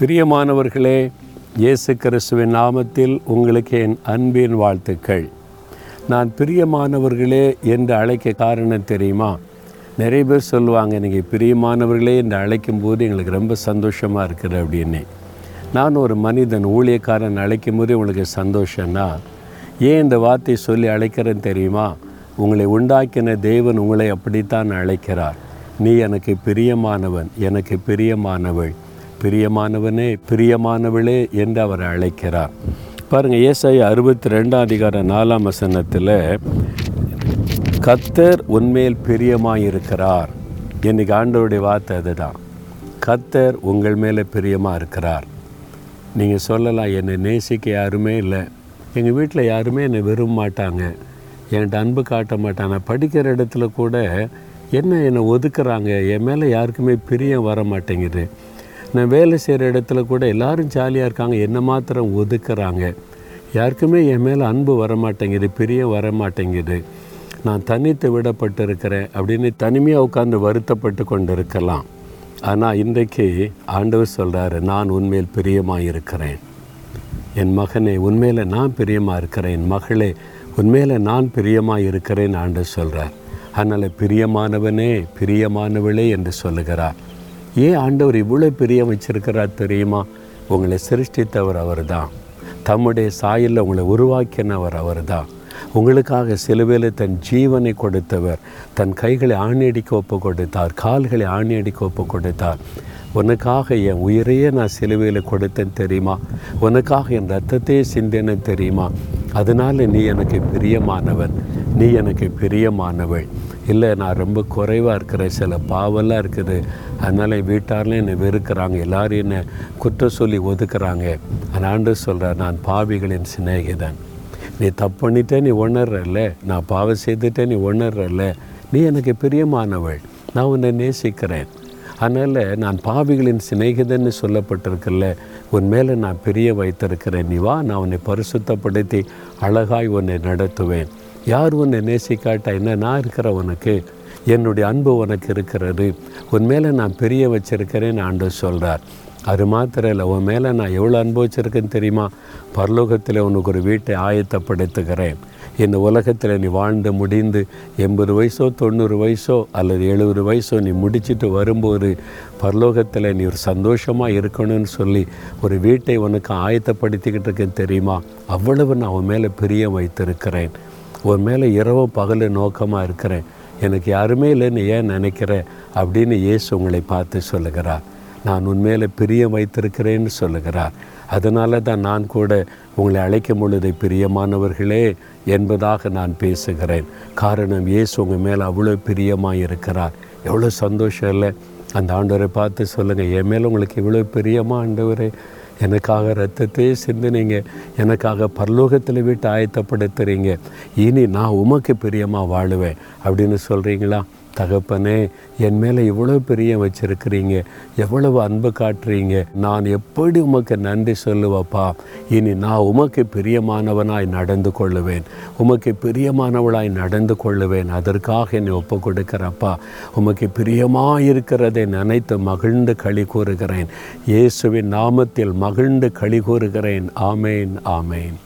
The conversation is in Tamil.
பிரியமானவர்களே இயேசு கிறிஸ்துவின் நாமத்தில் உங்களுக்கு என் அன்பின் வாழ்த்துக்கள். நான் பிரியமானவர்களே என்று அழைக்க காரணம் தெரியுமா? நிறைய பேர் சொல்லுவாங்க நீங்கள் பிரியமானவர்களே என்று அழைக்கும் போது எங்களுக்கு ரொம்ப சந்தோஷமாக இருக்குது அப்படின்னு. நான் ஒரு மனிதன் ஊழியக்காரன் அழைக்கும் போது உங்களுக்கு சந்தோஷம்னா ஏன் இந்த வார்த்தை சொல்லி அழைக்கிறேன்னு தெரியுமா? உங்களை உண்டாக்கின தேவன் உங்களை அப்படித்தான் அழைக்கிறார். நீ எனக்கு பிரியமானவன் எனக்கு பிரியமானவள். பிரியமானவனே பிரியமானவளே என்று அவரை அழைக்கிறார். பாருங்கள் ஏசாய அறுபத்தி ரெண்டாம் அதிகார நாலாம் வசனத்தில் கத்தர் உண்மையில் பிரியமாயிருக்கிறார். இருக்கிறார் ஆண்டவருடைய வார்த்தை அதுதான். கத்தர் உங்கள் மேலே பிரியமாக இருக்கிறார் நீங்கள் சொல்லலாம் என்னை நேசிக்க யாருமே இல்லை. எங்கள் வீட்டில் யாருமே என்னை விரும்ப மாட்டாங்க. என்கிட்ட அன்பு காட்ட மாட்டாங்க. படிக்கிற இடத்துல கூட என்ன என்னை ஒதுக்குறாங்க? என் மேலே யாருக்குமே பிரியம் வர மாட்டேங்குது நான் வேலை செய்கிற இடத்துல கூட எல்லாரும் ஜாலியாக இருக்காங்க. என்ன மாத்திரம் ஒதுக்குறாங்க. யாருக்குமே என் மேலே அன்பு வர மாட்டேங்குது பிரியம் வர மாட்டேங்குது நான் தனித்து விடப்பட்டு இருக்கிறேன் அப்படின்னு தனிமையாக உட்காந்து வருத்தப்பட்டு கொண்டு இருக்கலாம் ஆனால் இன்றைக்கு ஆண்டவர் சொல்கிறாரு நான் உண்மையில் பிரியமாக இருக்கிறேன் என் மகனே உண்மையில் நான் பிரியமாக இருக்கிறேன் என் மகளே உண்மையில் நான் பிரியமாக இருக்கிறேன் ஆண்டவர் சொல்கிறார் அதனால் பிரியமானவனே பிரியமானவளே என்று சொல்லுகிறார். ஏன் ஆண்டவர் இவ்வளோ பிரியம் வச்சிருக்கிறார் தெரியுமா? உங்களை சிருஷ்டித்தவர் அவர் தான் தம்முடைய சாயலில் உங்களை உருவாக்கினவர் அவர் தான் உங்களுக்காக சிலுவையில் தன் ஜீவனை கொடுத்தவர் தன் கைகளை ஆணியடிக்க ஒப்பு கொடுத்தார் கால்களை ஆணியடிக்க ஒப்பு கொடுத்தார். உனக்காக என் உயிரையே நான் சிலுவையில் கொடுத்தேன் தெரியுமா? உனக்காக என் ரத்தத்தையே சிந்தேன்னு தெரியுமா? அதனால் நீ எனக்கு பிரியமானவன். நீ எனக்கு பிரியமானவள். இல்லை நான் ரொம்ப குறைவாக இருக்கிறேன். சில பாவெல்லாம் இருக்குது. அதனால் என் வீட்டாரில் என்னை வெறுக்கிறாங்க. எல்லாரும் என்னை குற்றம் சொல்லி ஒதுக்குறாங்க. ஆனால் ஆண்டு நான் பாவிகளின் சிநேகிதன். நீ தப்பு பண்ணிட்டே நீ உணர்றல்ல. நான் பாவம் செய்துட்டே நீ உணர்றல்ல. நீ எனக்கு பிரியமானவள். நான் உன்னை நேசிக்கிறேன். அதனால் நான் பாவிகளின் சிநேகிதன்னு சொல்லப்பட்டிருக்கல உன் மேலே நான் பெரிய வைத்திருக்கிறேன். நீ வா நான் உன்னை பரிசுத்தப்படுத்தி அழகாய் உன்னை நடத்துவேன். யார் உன்னை நேசிக்காட்டா? என்ன நான் இருக்கிற உனக்கு. என்னுடைய அன்பு உனக்கு இருக்கிறது. உன் மேலே நான் பெரிய வச்சிருக்கிறேன் ஆண்டு சொல்கிறார் அது மாத்திரம் இல்லை உன் மேலே நான் எவ்வளோ அனுபவிச்சிருக்கேன்னு தெரியுமா? பரலோகத்தில் உனக்கு ஒரு வீட்டை ஆயத்தப்படுத்துகிறேன். இந்த உலகத்தில் நீ வாழ்ந்து முடிந்து எண்பது வயசோ தொண்ணூறு வயசோ அல்லது எழுபது வயசோ நீ முடிச்சிட்டு வரும்போது பரலோகத்தில் நீ ஒரு சந்தோஷமாக இருக்கணும்னு சொல்லி ஒரு வீட்டை உனக்கு ஆயத்தப்படுத்திக்கிட்டு இருக்கேன் தெரியுமா? அவ்வளவு நான் உன் மேலே பிரியம் வைத்திருக்கிறேன். உன் மேலே இரவும் பகலும் நோக்கமாக இருக்கிறேன். எனக்கு யாருமே இல்லைன்னு ஏன் நினைக்கிற? அப்படின்னு இயேசு உங்களை பார்த்து சொல்லுகிறார். நான் உண்மையில் பிரியம் வைத்திருக்கிறேன்னு சொல்லுகிறார். அதனால தான் நான் கூட உங்களை அழைக்கும் பொழுது பிரியமானவர்களே என்பதாக நான் பேசுகிறேன். காரணம் இயேசு உங்கள் மேலே அவ்வளோ பிரியமாக இருக்கிறார். எவ்வளோ சந்தோஷம் இல்லை? அந்த ஆண்டவரை பார்த்து சொல்லுங்கள் என் மேலே உங்களுக்கு இவ்வளோ பிரியமாக ஆண்டவரே? எனக்காக ரத்தத்தையே சிந்தினீங்க. எனக்காக பரலோகத்தில் விட்டு ஆயத்தப்படுத்துகிறீங்க இனி நான் உமக்கு பிரியமாக வாழுவேன். அப்படின்னு சொல்கிறீங்களா தகப்பனே என் மேலே இவ்வளோ பெரிய வச்சிருக்கிறீங்க எவ்வளவு அன்பு காட்டுறீங்க. நான் எப்படி உமக்கு நன்றி சொல்லுவப்பா? இனி நான் உமக்கு பிரியமானவனாய் நடந்து கொள்ளுவேன். உமக்கு பிரியமானவளாய் நடந்து கொள்ளுவேன். அதற்காக என்னை ஒப்பு கொடுக்கிறப்பா உமக்கு பிரியமாக இருக்கிறதை நினைத்து மகிழ்ந்து களி கூறுகிறேன். இயேசுவின் நாமத்தில் மகிழ்ந்து களி கூறுகிறேன். ஆமேன் ஆமேன்.